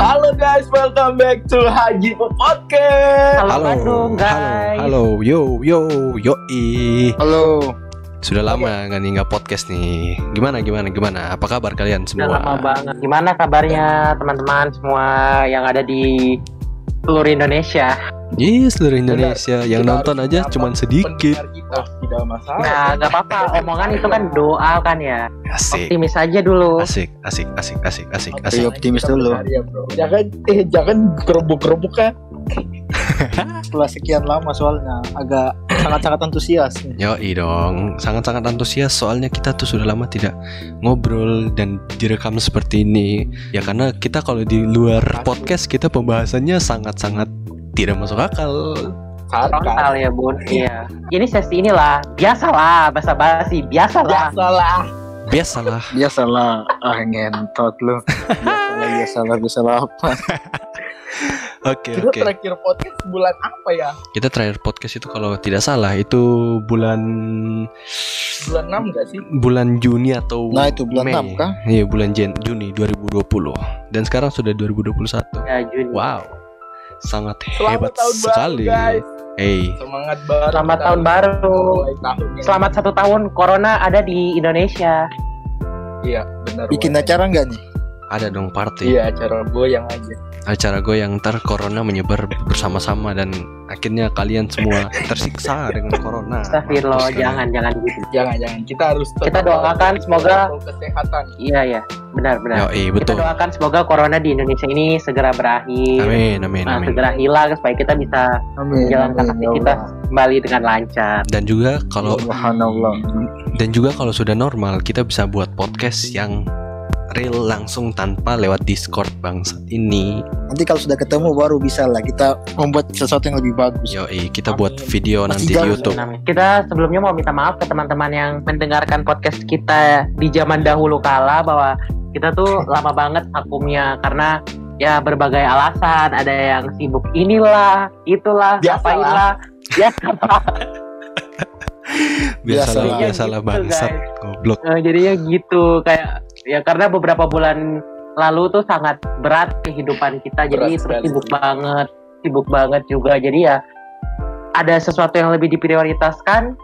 Halo guys, welcome back to Haji Podcast. Halo, Halo, Bandung, halo, guys. halo, yo, yo, yoi. Halo. Sudah lama nggak nih nggak podcast nih. Gimana, gimana, gimana? Apa kabar kalian semua? lama banget. Gimana kabarnya teman-teman semua yang ada di seluruh Indonesia? Iya, seluruh Indonesia yang Kita nonton aja cuman sedikit. Kita. Tidak masalah. Nah, nggak apa-apa. Omongan itu kan doa kan ya. Asik, Optimis aja dulu. asik, asik, asik, asik, asik, asik. yang optimis kita dulu. bro. Jangan eh jangan kerubuk-kerubuk kan. setelah sekian lama soalnya agak sangat-sangat antusias. Yoi dong, sangat-sangat antusias soalnya kita tuh sudah lama tidak ngobrol dan direkam seperti ini. Ya karena kita kalau di luar podcast kita pembahasannya sangat-sangat tidak masuk akal. Frontal ya bun. Iya. Ini sesi inilah. Biasalah bahasa basi. Biasalah. Biasalah. Biasalah. biasalah ah ngentot lu biasalah biasalah biasalah apa Oke, Kita oke. terakhir podcast bulan apa ya? Kita terakhir podcast itu kalau tidak salah itu bulan Bulan 6 enggak sih? bulan Juni atau Nah, itu bulan Mei. 6 kah? Iya, bulan Jan Juni 2020. Dan sekarang sudah 2021. Ya Juni. Wow. Sangat Selamat hebat tahun baru, sekali. guys. Hey, Semangat baru. Selamat kita tahun baru. tahun. Selamat satu tahun Corona ada di Indonesia. Iya, benar. bikin banget. acara nggak nih ada dong party. Iya, acara goyang aja. Acara gue yang ntar corona menyebar bersama-sama dan akhirnya kalian semua tersiksa dengan corona. Astagfirullah, jangan jangan gitu. Jangan, jangan. Kita harus Kita doakan semoga kesehatan. Iya ya, benar benar. Yoi, Kita betul. doakan semoga corona di Indonesia ini segera berakhir. Amin, amin, Nah, amin. segera hilang supaya kita bisa amin menjalankan ya aktivitas kembali dengan lancar. Dan juga kalau Subhanallah dan juga kalau sudah normal kita bisa buat podcast yang real langsung tanpa lewat Discord bangsat ini. nanti kalau sudah ketemu baru bisa lah kita membuat sesuatu yang lebih bagus Yoi, kita Amin. buat video Masih nanti di YouTube. Nah, Kita sebelumnya mau minta maaf ke teman-teman yang mendengarkan podcast kita di zaman dahulu kala bahwa kita tuh lama banget vakumnya karena ya berbagai alasan ada yang sibuk inilah itulah Biasalah. ngapain lah ya Biasalah, Biasalah. biasalah Gitu, bangsat, guys. goblok. Eh, jadinya gitu kayak ya karena beberapa bulan lalu tuh sangat berat kehidupan kita jadi Berat terus sekali. sibuk banget sibuk banget juga jadi ya ada sesuatu yang lebih diprioritaskan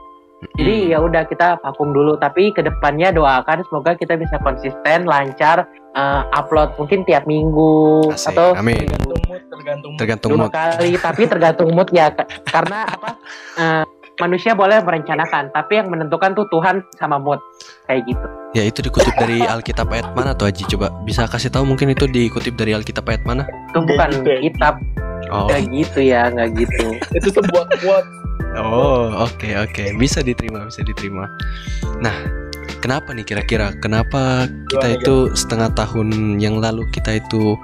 jadi ya udah kita vakum dulu tapi ke depannya doakan semoga kita bisa konsisten lancar eh, upload mungkin tiap minggu Asik, atau amin. Tergantung mood, tergantung mood. Tergantung mood. kali tapi tergantung mood ya Ka- karena apa eh, manusia boleh merencanakan tapi yang menentukan tuh Tuhan sama mood kayak gitu Ya itu dikutip dari Alkitab ayat mana tuh Haji? Coba bisa kasih tahu mungkin itu dikutip dari Alkitab ayat mana? itu bukan gitu ya. kitab Oh, nggak gitu ya nggak gitu Itu sebuah quote. oh, oke oke, bisa diterima, bisa diterima. Nah, kenapa nih kira-kira? Kenapa kita itu setengah tahun yang lalu kita itu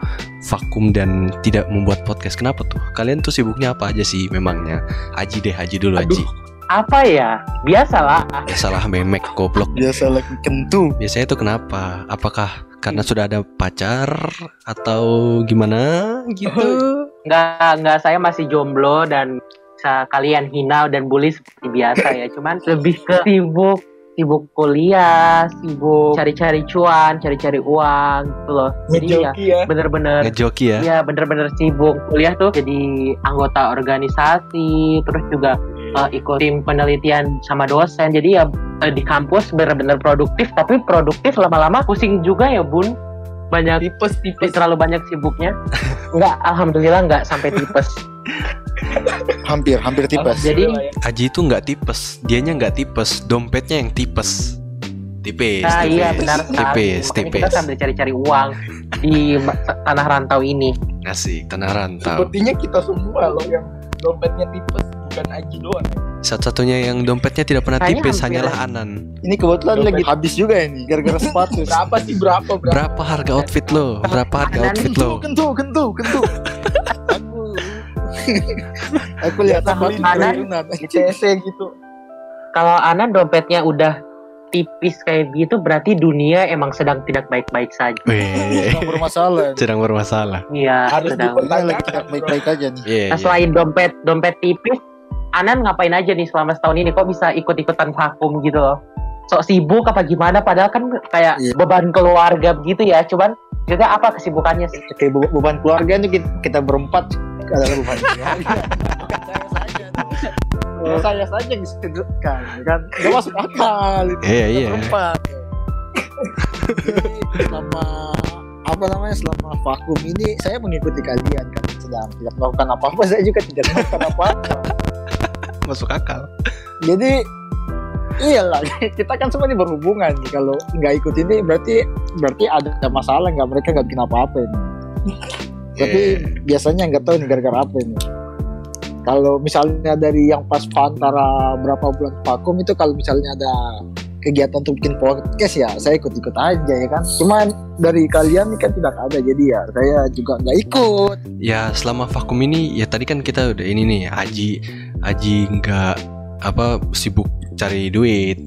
vakum dan tidak membuat podcast? Kenapa tuh? Kalian tuh sibuknya apa aja sih memangnya? Haji deh, Haji dulu Aduh. Haji. Apa ya biasalah Ya salah memek goblok. biasalah kentu Biasanya itu kenapa? Apakah karena sudah ada pacar atau gimana gitu? nggak nggak saya masih jomblo dan bisa kalian hina dan bully seperti biasa ya cuman lebih ke sibuk sibuk kuliah sibuk cari-cari cuan cari-cari uang gitu loh jadi ya Ngejoki ya. bener-bener Ngejoki ya? Iya bener-bener sibuk kuliah tuh jadi anggota organisasi terus juga eh, ikut tim penelitian sama dosen jadi ya eh, di kampus bener-bener produktif tapi produktif lama-lama pusing juga ya bun banyak Tipes, tipes. terlalu banyak sibuknya nggak alhamdulillah nggak sampai tipes hampir hampir tipes Jadi-. Haji itu nggak tipes, dianya nggak tipes, dompetnya yang tipes. Tipis, nah tipis, iya benar sekali tipis, Makanya tipis. kita sambil cari-cari uang di tanah rantau ini Asik, tanah rantau. Sepertinya kita semua loh yang dompetnya tipes bukan Aji doang. Satu-satunya yang dompetnya tidak pernah Kayaknya tipis hanyalah ya. Anan. ini kebetulan Dompet. lagi habis juga ini gara-gara sepatu Berapa sih berapa berapa? Berapa harga outfit lo? Berapa harga Anan outfit kentu lo? kentu kentu kentu aku aku lihat sepatu CC gitu. kalau Ana dompetnya udah tipis kayak gitu berarti dunia emang sedang tidak baik-baik saja Sedang bermasalah sedang bermasalah. iya Harus sedang lagi tidak baik-baik aja nih Iya, Nah, iya. selain dompet dompet tipis, Anan ngapain aja nih selama setahun ini? Kok bisa ikut-ikutan vakum gitu loh? Sok sibuk apa gimana? Padahal kan kayak Iya. beban keluarga begitu ya. Cuman Maksudnya apa kesibukannya sih? Oke, be- beban keluarga ini kita, kita berempat adalah beban keluarga. Saya saja. Saya saja yang disebutkan, kan nggak masuk akal. Itu Iya, kita iya. Berempat. Selama apa namanya selama vakum ini saya mengikuti kalian kan sedang tidak melakukan apa-apa saya juga tidak melakukan apa-apa Masuk akal. jadi iyalah kita kan semua ini berhubungan kalau nggak ikut ini berarti berarti ada masalah. Nggak mereka nggak bikin apa-apa ini. Tapi biasanya nggak tahu nih gara-gara apa ini. Kalau misalnya dari yang pas antara berapa bulan vakum itu kalau misalnya ada kegiatan untuk bikin podcast ya saya ikut-ikut aja ya kan. Cuman dari kalian ini kan tidak ada jadi ya saya juga nggak ikut. Ya selama vakum ini ya tadi kan kita udah ini nih Aji Aji nggak apa sibuk cari duit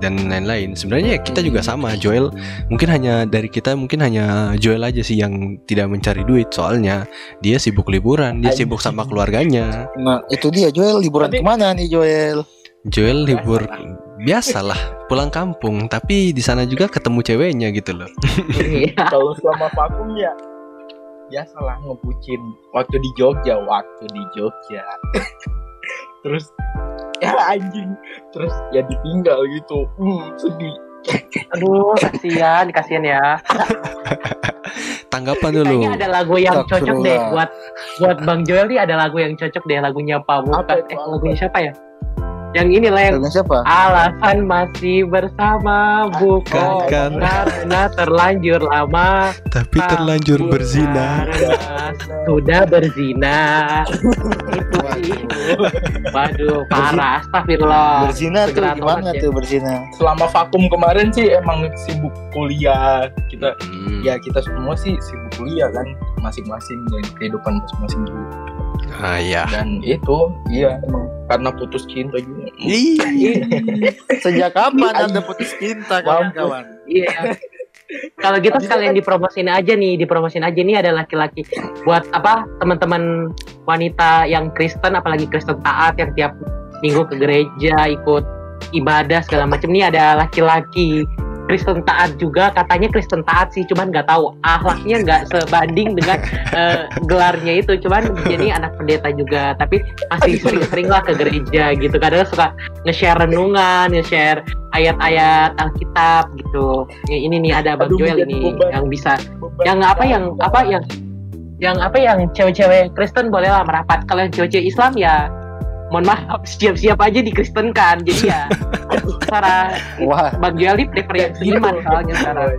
dan lain-lain. Sebenarnya ya kita juga sama Joel. Mungkin hanya dari kita mungkin hanya Joel aja sih yang tidak mencari duit. Soalnya dia sibuk liburan, dia sibuk sama keluarganya. nah itu dia Joel. Liburan Tapi- ke mana nih Joel Joel libur biasalah pulang kampung tapi di sana juga ketemu ceweknya gitu loh. Iya. Kalau selama vakum ya biasalah ngebucin waktu di Jogja, waktu di Jogja. Terus ya anjing, terus ya ditinggal gitu. Hmm, sedih. Aduh, kasihan, kasihan ya. Tanggapan dulu. Kayaknya ada lagu yang cocok deh buat buat Bang Joel nih ada lagu yang cocok deh lagunya Pamungkas. Apa itu? Eh, lagunya siapa ya? Yang ini lah yang siapa alasan masih bersama bukan kan. karena terlanjur lama Tapi terlanjur berzina. sudah berzina itu sih waduh parah astagfirullah berzina tuh gimana ya. tuh berzina Selama vakum kemarin sih emang sibuk kuliah. Kita Hmm. ya kita semua sih sibuk kuliah kan masing-masing dan kehidupan masing-masing juga. Ah ya. Dan itu iya emang karena putus cinta juga. sejak kapan Ih, anda putus cinta kawan-kawan? Iya. Kalau gitu sekalian dipromosin aja nih dipromosin aja nih ada laki-laki. Buat apa teman-teman wanita yang Kristen apalagi Kristen taat yang tiap minggu ke gereja ikut ibadah segala macam. Nih ada laki-laki Kristen taat juga katanya Kristen taat sih cuman nggak tahu akhlaknya nggak sebanding dengan eh, gelarnya itu cuman jadi anak pendeta juga tapi masih sering-sering lah ke gereja gitu kadang suka nge-share renungan nge-share ayat-ayat Alkitab gitu. Ya, ini nih ada Bang Aduh, Joel ini beban. yang bisa Beban yang apa yang apa yang yang apa yang cewek-cewek Kristen boleh lah merapat. Kalau yang cewek-cewek Islam ya mohon maaf siap-siap aja di Kristen kan jadi ya cara wah ini prefer yang seiman soalnya sekarang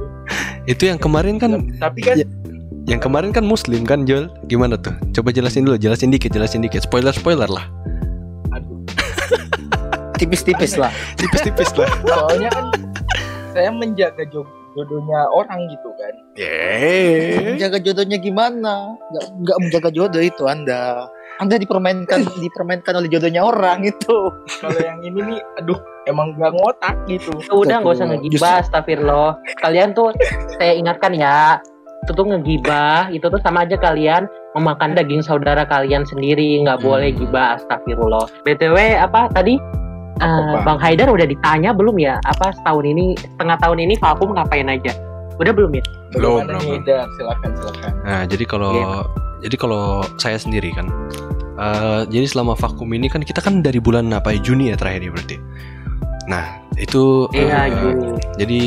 Itu yang kemarin kan Tapi kan Iya. yang kemarin kan muslim kan Joel? Gimana tuh? Coba jelasin dulu, jelasin dikit, jelasin dikit. Spoiler-spoiler lah. aduh, tipis-tipis lah Tipis-tipis lah. soalnya kan saya menjaga jo- jodohnya orang gitu kan. Yeay. menjaga jodohnya gimana nggak nggak menjaga jodoh itu anda anda dipermainkan dipermainkan oleh jodohnya orang itu Kalau yang ini nih, aduh, emang gak ngotak gitu. Ya udah nggak usah ngegibah astagfirullah kalian tuh saya ingatkan ya itu tuh ngegibah itu tuh sama aja kalian memakan daging saudara kalian sendiri nggak Hmm. boleh gibah astagfirullah btw apa tadi Apa, Eh, Bang? Bang Haidar udah ditanya belum ya apa setahun ini setengah tahun ini vakum ngapain aja udah belum ya Belum, belum, Dar? Silakan, silakan. Nah, jadi kalau Iya. jadi kalau saya sendiri kan eh, jadi selama vakum ini kan kita kan dari bulan apa ya Juni ya terakhir ya berarti. Nah, itu iya eh, Juni. jadi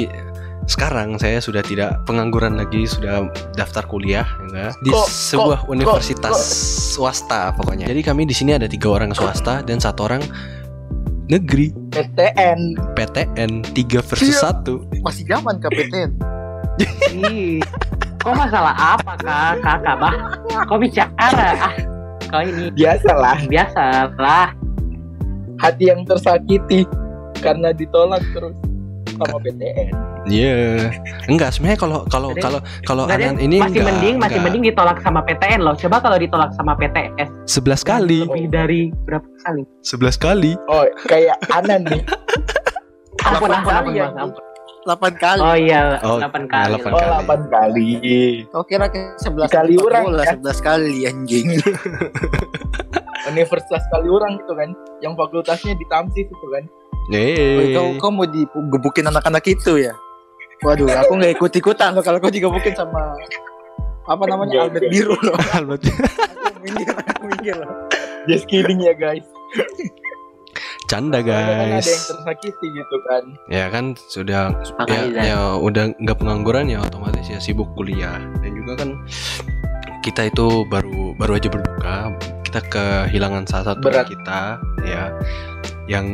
sekarang saya sudah tidak pengangguran lagi, sudah daftar kuliah ya, di Kok- sebuah kok- universitas kok- swasta pokoknya. Jadi kami di sini ada tiga orang swasta dan satu orang negeri. PTN. PTN 3 versus Iya. 1 masih zaman KPTN Ih, kok masalah apa kak? Kakak bah kok bicara kau ini Biasalah, biasa lah hati yang tersakiti karena ditolak terus sama PTN. Iya. Enggak, sebenarnya kalau kalau Jadi- kalau kalau anan ini masih enggak, mending masih enggak. mending ditolak sama PTN loh coba kalau ditolak sama PTS 11 kali. lebih dari berapa kali 11 kali. Oh, kayak Anan nih. ampun ampun ampun Bang, ampun. 8 kali oh iya Oh, 8 kali delapan Oh, kali. 8 kali. kau kira ke 11 Dikali sepak orang, kan? 11 kali anjing Universitas kali orang gitu kan. Yang fakultasnya di Tamsis itu kan. Eh. kau kau mau digebukin anak-anak itu ya Waduh, aku nggak ikut ikutan loh kalau kau juga mungkin sama apa namanya Enggak, Albert. Biru loh. Albert. Aku minggir, aku minggir loh. Just kidding ya guys. Canda Kadang kan ada yang guys. tersakiti gitu kan. Ya kan sudah ya, Makanya, ya udah nggak pengangguran ya otomatis ya sibuk kuliah dan juga kan kita itu baru baru aja berduka kita kehilangan salah satu Berat. kita ya yang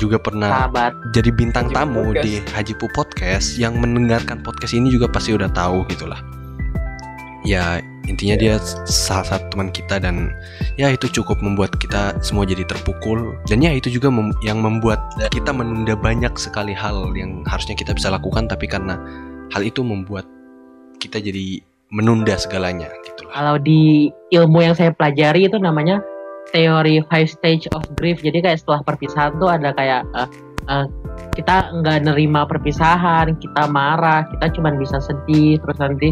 juga pernah sahabat jadi bintang Haji tamu Podcast. di Haji Pu Podcast yang mendengarkan podcast ini juga pasti udah tahu gitulah. Ya intinya dia salah satu teman kita dan ya itu cukup membuat kita semua jadi terpukul. Dan ya itu juga mem- yang membuat kita menunda banyak sekali hal yang harusnya kita bisa lakukan tapi karena hal itu membuat kita jadi menunda segalanya gitulah. kalau di ilmu yang saya pelajari itu namanya teori five stage of grief. Jadi kayak setelah perpisahan tuh ada kayak eh, eh, kita nggak nerima perpisahan kita marah kita cuman bisa sedih terus nanti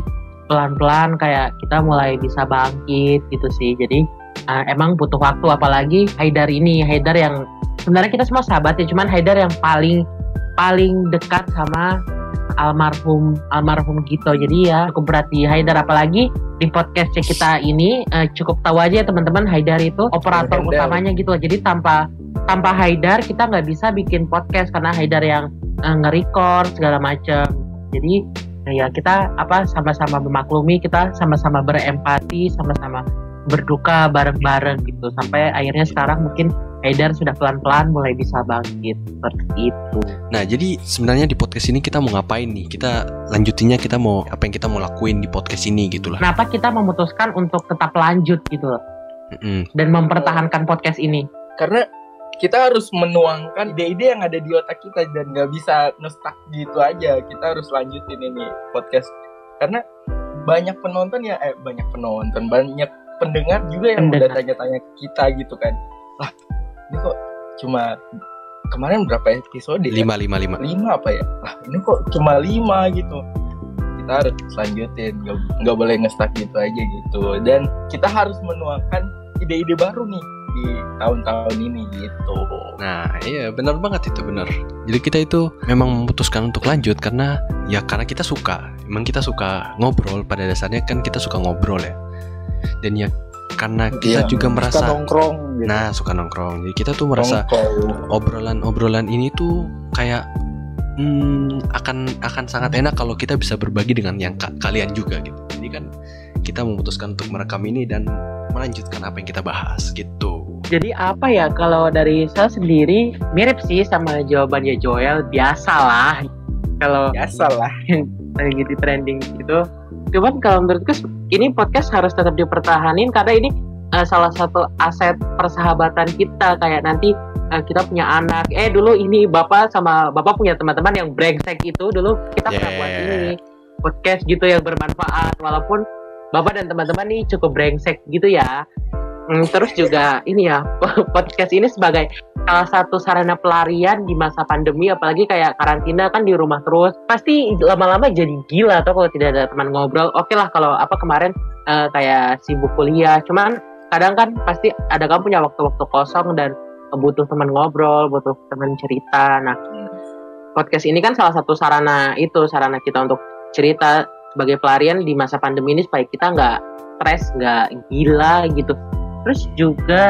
pelan-pelan kayak kita mulai bisa bangkit gitu sih. Jadi eh, emang butuh waktu apalagi Haidar ini Haidar yang sebenarnya kita semua sahabat ya cuman Haidar yang paling paling dekat sama almarhum almarhum Gito jadi ya cukup berat di Haidar. Apalagi di podcast kita ini eh, cukup tahu aja ya teman-teman Haidar itu operator Handle. utamanya gitu loh. Jadi tanpa tanpa Haidar kita nggak bisa bikin podcast karena Haidar yang eh, nge-record segala macam jadi ya kita apa sama-sama memaklumi kita sama-sama berempati sama-sama berduka bareng-bareng gitu sampai akhirnya sekarang mungkin Haidar sudah pelan-pelan mulai bisa bangkit seperti itu Nah jadi sebenarnya di podcast ini kita mau ngapain nih? Kita lanjutinnya kita mau apa yang kita mau lakuin di podcast ini gitulah. kenapa kita memutuskan untuk tetap lanjut gitu loh Mm-mm. dan mempertahankan podcast ini Karena kita harus menuangkan ide-ide yang ada di otak kita dan nggak bisa ngestak gitu aja. Kita harus lanjutin ini podcast. Karena banyak penonton ya, eh banyak penonton, banyak pendengar juga yang udah Pendengar. tanya-tanya ke kita gitu kan. Lah, ini kok cuma kemarin berapa episode? ya? Lima lima lima. lima apa ya lah ini kok cuma lima gitu kita harus lanjutin nggak nggak boleh ngestak gitu aja gitu dan kita harus menuangkan ide-ide baru nih di tahun-tahun ini gitu Nah iya benar banget itu benar. Jadi kita itu memang memutuskan untuk lanjut karena ya karena kita suka. Emang kita suka ngobrol pada dasarnya kan kita suka ngobrol ya. Dan ya karena kita Iya, juga Suka merasa nongkrong gitu. nah suka nongkrong. Jadi kita tuh merasa obrolan-obrolan ini tuh kayak hmm, akan akan sangat enak kalau kita bisa berbagi dengan yang ka- kalian juga gitu. Jadi kan kita memutuskan untuk merekam ini dan melanjutkan apa yang kita bahas gitu. Jadi apa ya kalau dari saya sendiri mirip sih sama jawabannya Joel biasalah kalau biasa lah lagi di trending gitu. Cuman kalau menurutku ini podcast harus tetap dipertahanin karena ini eh, salah satu aset persahabatan kita kayak nanti eh, kita punya anak. Eh dulu ini bapak sama bapak punya teman-teman yang brengsek itu dulu kita pernah Yeah. buat ini podcast gitu yang bermanfaat walaupun bapak dan teman-teman nih cukup brengsek gitu ya. Hmm, terus juga ini ya podcast ini sebagai salah satu sarana pelarian di masa pandemi apalagi kayak karantina kan di rumah terus. Pasti lama-lama jadi gila atau kalau tidak ada teman ngobrol. Oke lah kalau apa kemarin eh, kayak sibuk kuliah cuman kadang kan pasti ada kan punya waktu-waktu kosong dan butuh teman ngobrol butuh teman cerita. Nah podcast ini kan salah satu sarana itu sarana kita untuk cerita sebagai pelarian di masa pandemi ini supaya kita nggak stres nggak gila gitu terus juga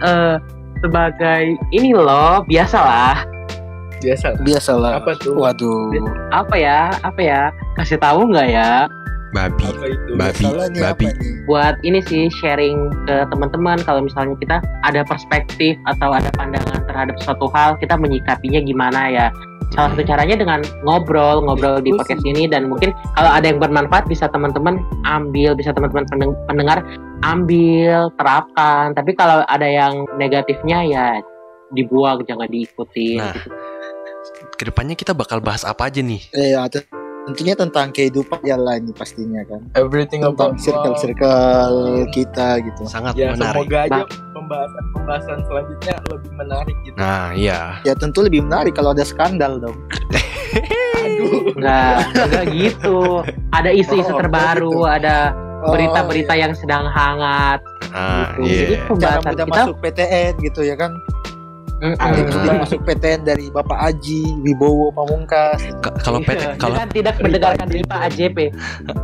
eh, sebagai ini loh biasalah. Biasa. Biasalah. apa tuh? Waduh. apa ya? Apa ya? Kasih tahu nggak ya? Babi, babi, babi. buat ini sih sharing ke teman-teman. Kalau misalnya kita ada perspektif atau ada pandangan terhadap suatu hal kita menyikapinya gimana ya salah satu caranya dengan ngobrol ngobrol di podcast ini dan mungkin kalau ada yang bermanfaat bisa teman-teman ambil bisa teman-teman pendeng- pendengar ambil terapkan. Tapi kalau ada yang negatifnya ya dibuang jangan diikuti Nah, ke depannya kita bakal bahas apa aja nih? Eh, ya, te- tentunya tentang kehidupan ya lah ini pastinya kan. everything Tentang about love. circle-circle kita gitu. Sangat ya menarik. semoga aja pembahasan-pembahasan selanjutnya lebih menarik gitu Nah, iya. Ya tentu lebih menarik kalau ada skandal dong. aduh enggak gitu ada isu-isu Oh, terbaru gitu. ada Oh, berita-berita yang sedang hangat Ah, gitu. Jadi iya. Cara pembahasan kita masuk PTN gitu ya kan. Mm-mm. Ada juga masuk PTN dari Bapak Aji, Wibowo Pamungkas. Ka- kalau PT Iya, kalau dengan tidak mendengarkan dari Pak AJP.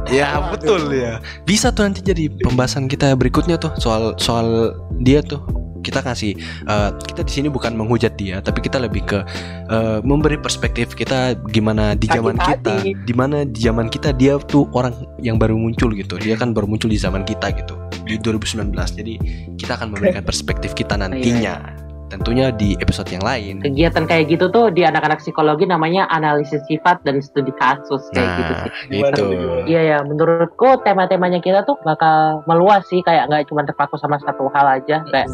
ya betul ya. Bisa tuh nanti jadi pembahasan kita berikutnya tuh soal soal dia tuh. Kita kasih eh, kita di sini bukan menghujat dia tapi kita lebih ke eh, memberi perspektif kita gimana di zaman kita di mana di zaman kita dia tuh orang yang baru muncul gitu. Dia kan baru muncul di zaman kita gitu di 2019 jadi kita akan memberikan perspektif kita nantinya tentunya di episode yang lain Kegiatan kayak gitu tuh di anak-anak psikologi namanya analisis sifat dan studi kasus kayak gitu nah sih. Gimana itu tuh, gimana? Iya ya, menurutku tema-temanya kita tuh bakal meluas sih, kayak nggak cuma terpaku sama satu hal aja. Kayak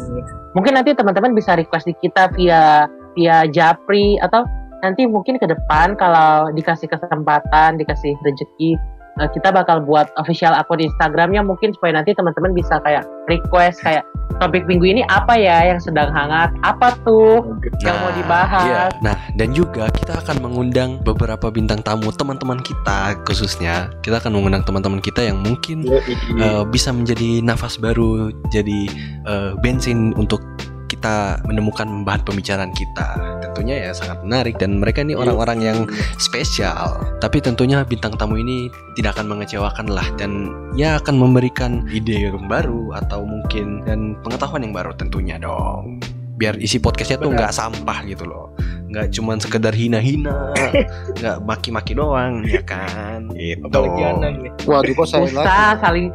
mungkin nanti teman-teman bisa request di kita via via Japri atau nanti mungkin ke depan kalau dikasih kesempatan, dikasih rezeki, eh, kita bakal buat official akun Instagramnya mungkin supaya nanti teman-teman bisa kayak request kayak topik minggu ini apa ya yang sedang hangat, apa tuh yang mau dibahas. iya. Nah, dan juga kita akan mengundang beberapa bintang tamu teman-teman kita khususnya. Kita akan mengundang teman-teman kita yang mungkin eh, bisa menjadi nafas baru, jadi eh, bensin untuk kita menemukan bahan pembicaraan kita. Tentunya ya sangat menarik dan mereka ini orang-orang yang spesial. Tapi tentunya bintang tamu ini tidak akan mengecewakan lah dan ya akan memberikan ide yang baru atau mungkin dan pengetahuan yang baru tentunya dong. Biar isi podcastnya tuh nggak sampah gitu loh. Nggak cuman sekedar hina-hina, nggak maki-maki doang, ya kan? Gitu. apalagi Anan nih Waduh kok saya saling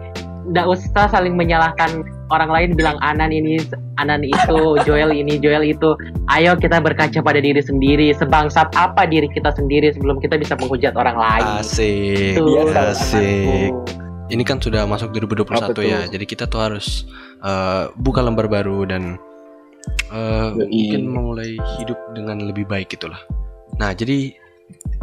nggak usah saling menyalahkan orang lain bilang Anan ini Anan itu Joel ini Joel itu ayo kita berkaca pada diri sendiri sebangsat apa diri kita sendiri sebelum kita bisa menghujat orang lain Asik, Tuh, Biasa, asik. temanku. Ini kan sudah masuk 2021 Apa tuh? ya, jadi kita tuh harus eh, buka lembar baru dan Yoi. mungkin memulai hidup dengan lebih baik gitulah. Nah, jadi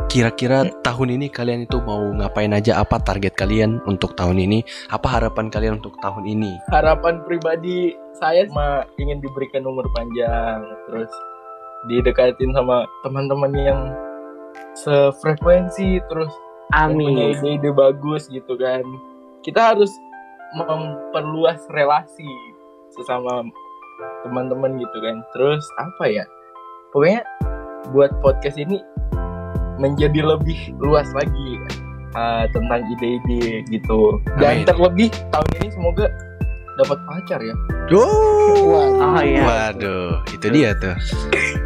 kira-kira tahun ini kalian itu mau ngapain aja? Apa target kalian untuk tahun ini? Apa harapan kalian untuk tahun ini? harapan pribadi saya mah ingin diberikan umur panjang terus didekatin sama teman-teman yang sefrekuensi terus yang punya amin ide-ide bagus gitu kan kita harus memperluas relasi sesama teman-teman gitu kan terus apa ya pokoknya buat podcast ini menjadi lebih luas lagi uh, tentang ide-ide gitu dan Amin. terlebih tahun ini semoga dapat pacar ya Oh, oh iya Waduh, itu dia tuh.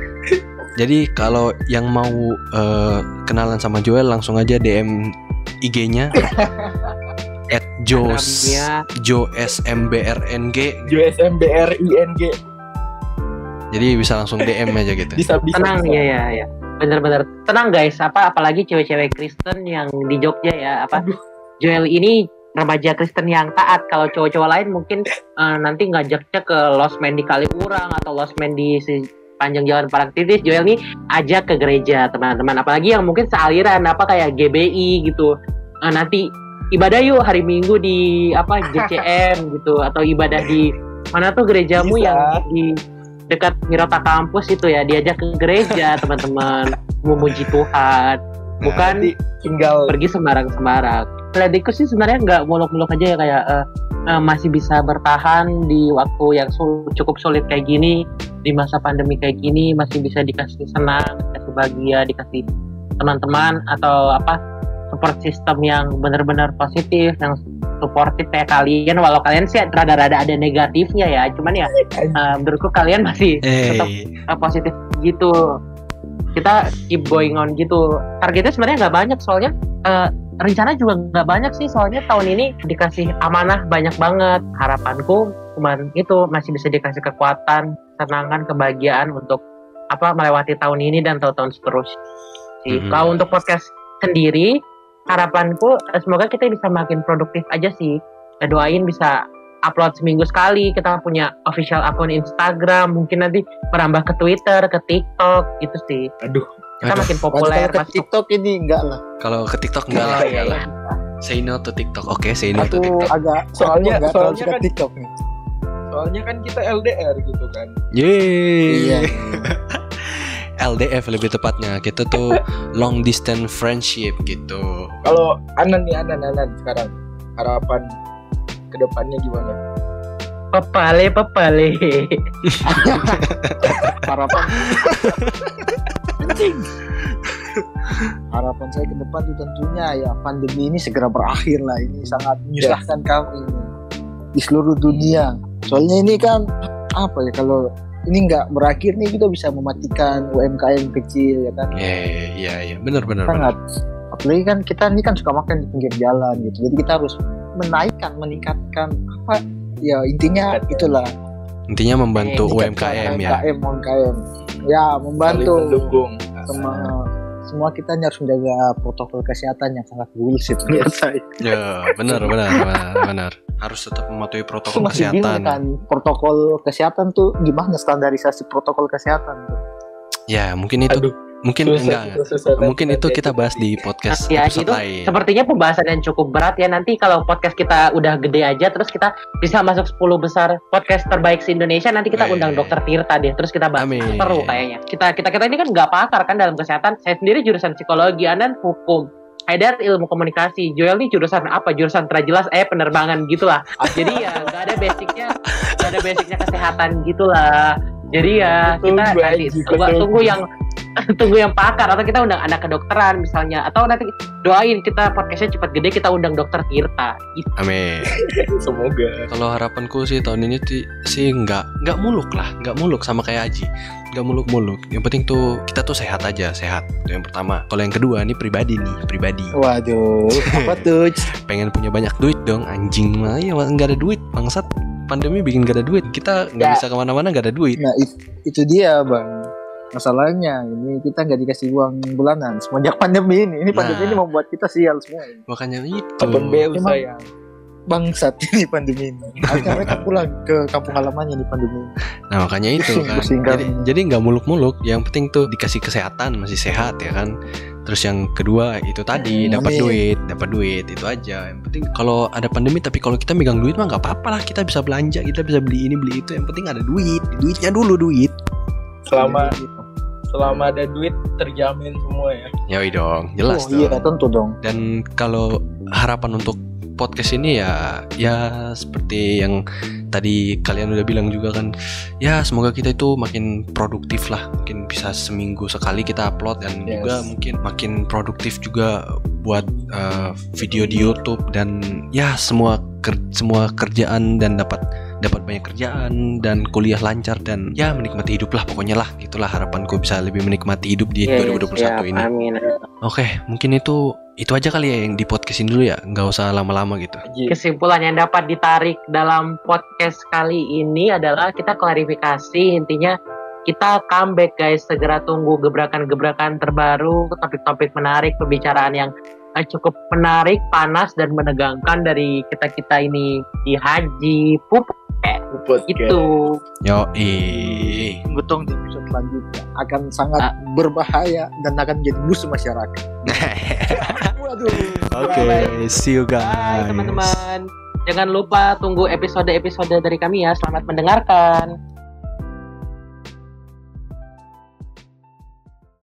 Jadi kalau yang mau eh, kenalan sama Joel langsung aja DM IG-nya at Jos Jo SMBRNG. JSMBRING Jadi bisa langsung DM aja gitu. bisa bisa tenang bisa. ya ya ya bener-bener. Tenang guys apa apalagi cewek-cewek Kristen yang di Jogja ya apa Joel ini remaja Kristen yang taat. Kalau cowok-cowok lain mungkin eh, nanti ngajaknya ke Losmen di Kaliurang atau Losmen di si panjang jalan Parangtritis Joel nih ajak ke gereja teman-teman. Apalagi yang mungkin sealiran apa kayak GBI gitu. Eh, nanti ibadah yuk hari Minggu di apa GCM gitu atau ibadah di mana tuh gerejamu Bisa. yang di dekat Mirota kampus itu ya diajak ke gereja teman-teman memuji Tuhan Nah, bukan Nanti tinggal pergi sembarang-sembarang. Kledikus sih sebenarnya nggak muluk-muluk aja ya kayak eh, eh, masih bisa bertahan di waktu yang sul- cukup sulit kayak gini, di masa pandemi kayak gini masih bisa dikasih senang, dikasih bahagia, dikasih teman-teman atau apa support system yang benar-benar positif, yang supportive kayak kalian. Walau kalian sih rada-rada ada negatifnya ya, cuman ya eh, menurutku kalian masih tetap Eh, uh, positif gitu. Kita keep going on gitu. Targetnya sebenarnya nggak banyak soalnya uh, rencana juga nggak banyak sih. Soalnya tahun ini dikasih amanah banyak banget. Harapanku cuman itu masih bisa dikasih kekuatan tenangan kebahagiaan untuk apa melewati tahun ini dan tahun-tahun seterusnya. Sih. Mhm. kalau untuk podcast sendiri harapanku eh, semoga kita bisa makin produktif aja sih Kita doain bisa upload seminggu sekali kita punya official akun Instagram mungkin nanti merambah ke Twitter ke TikTok gitu sih aduh kita Aduh. makin populer kalau ke masuk TikTok ini enggak lah. kalau ke TikTok enggak lah, enggak lah. Say no to TikTok. Oke, say no to Aku TikTok. agak Soalnya- aku soalnya kan- TikTok nih. soalnya kan kita LDR gitu kan Yeay. Iya. LDF lebih tepatnya. Kita tuh long distance friendship gitu. kalau Anan nih Anan Anan sekarang harapan ke depannya gimana Pepale, pepale. harapan harapan saya ke depan tuh tentunya ya pandemi ini segera berakhir lah ini sangat menyusahkan kami di seluruh dunia soalnya ini kan apa ya kalau ini nggak berakhir nih kita bisa mematikan UMKM kecil ya kan? Iya, iya, iya, benar benar. benar. sangat. Apalagi kan kita ini kan suka makan di pinggir jalan gitu. Jadi kita harus menaikkan meningkatkan apa? Ya intinya itulah. Intinya membantu meningkatkan UMKM ya. UMKM UMKM ya Saling membantu mendukung. sama semua kita harus menjaga protokol kesehatan yang sangat bullshit menurut saya. Ya, benar benar benar benar. Harus tetap mematuhi protokol masih bingung kesehatan. kan protokol kesehatan tuh gimana standarisasi protokol kesehatan tuh. Ya, mungkin itu Aduh, mungkin susah, enggak. susah, susah. Mungkin itu kita bahas di podcast Ya, episode itu lain. sepertinya pembahasan yang cukup berat ya. Nanti kalau podcast kita udah gede aja, terus kita bisa masuk 10 besar podcast terbaik se-Indonesia, nanti kita Weh. undang dokter Tirta deh. Terus kita bahas. Amin. Seru kayaknya. Kita kita kita ini kan nggak pakar kan dalam kesehatan. Saya sendiri jurusan psikologi, Anan hukum. Haidar ilmu komunikasi, Joel nih jurusan apa? Jurusan jelas eh penerbangan gitulah. Jadi ya nggak ada basicnya, nggak ada basicnya kesehatan gitulah. Jadi ya kita nanti tunggu. tunggu yang tunggu yang pakar atau kita undang anak kedokteran misalnya atau nanti doain kita podcastnya cepat gede kita undang dokter Tirta gitu. Amin. Semoga. Kalau harapanku sih tahun ini sih nggak nggak muluk lah, nggak muluk sama kayak Aji, nggak muluk-muluk. Yang penting tuh kita tuh sehat aja, sehat. Itu yang pertama. Kalau yang kedua nih pribadi nih, pribadi. Waduh, apa tuh? Pengen punya banyak duit dong, anjing mah ya nggak ada duit, bangsat. Pandemi bikin gak ada duit, kita nggak Ya. bisa ke mana-mana gak ada duit. Nah it- itu dia bang. Masalahnya ini kita nggak dikasih uang bulanan semenjak pandemi ini. Ini pandemi Nah. ini membuat kita sial semua. ini. Makanya itu. Open BU sayang. Bangsat ini pandemi ini. Harusnya mereka pulang ke kampung halamannya di pandemi. ini. Nah makanya itu kan. Jadi jadi nggak muluk-muluk. Yang penting tuh dikasih kesehatan masih sehat ya kan. Terus yang kedua itu tadi Hmm, dapat duit, dapat duit itu aja. Yang penting kalau ada pandemi tapi kalau kita megang duit mah nggak apa-apa lah. Kita bisa belanja, kita bisa beli ini beli itu. Yang penting ada duit. Duitnya dulu duit. Selama Gitu. Selama ada duit terjamin semua ya. Yoi dong, jelas oh, iya dong. tentu dong. Dan kalau harapan untuk podcast ini ya ya seperti yang tadi kalian udah bilang juga kan ya semoga kita itu makin produktif lah mungkin bisa seminggu sekali kita upload dan Yes. juga mungkin makin produktif juga buat uh, video di YouTube dan ya semua ker- semua kerjaan dan dapat dapat banyak kerjaan dan kuliah lancar dan ya menikmati hidup lah pokoknya lah. Itulah harapanku bisa lebih menikmati hidup di Iya, 2021 siap, ini. Amin. Oke, mungkin itu itu aja kali ya yang di podcastin dulu ya, nggak usah lama-lama gitu. Kesimpulan yang dapat ditarik dalam podcast kali ini adalah kita klarifikasi. Intinya kita comeback guys. Segera tunggu gebrakan-gebrakan terbaru topik-topik menarik pembicaraan yang eh, cukup menarik panas dan menegangkan dari kita kita ini. Di haji pup Podcast. itu Yo, Tunggu dong di episode selanjutnya akan sangat Ah. berbahaya dan akan menjadi musuh masyarakat. Waduh. Oke, see you guys. Bye teman-teman jangan lupa tunggu episode-episode dari kami ya selamat mendengarkan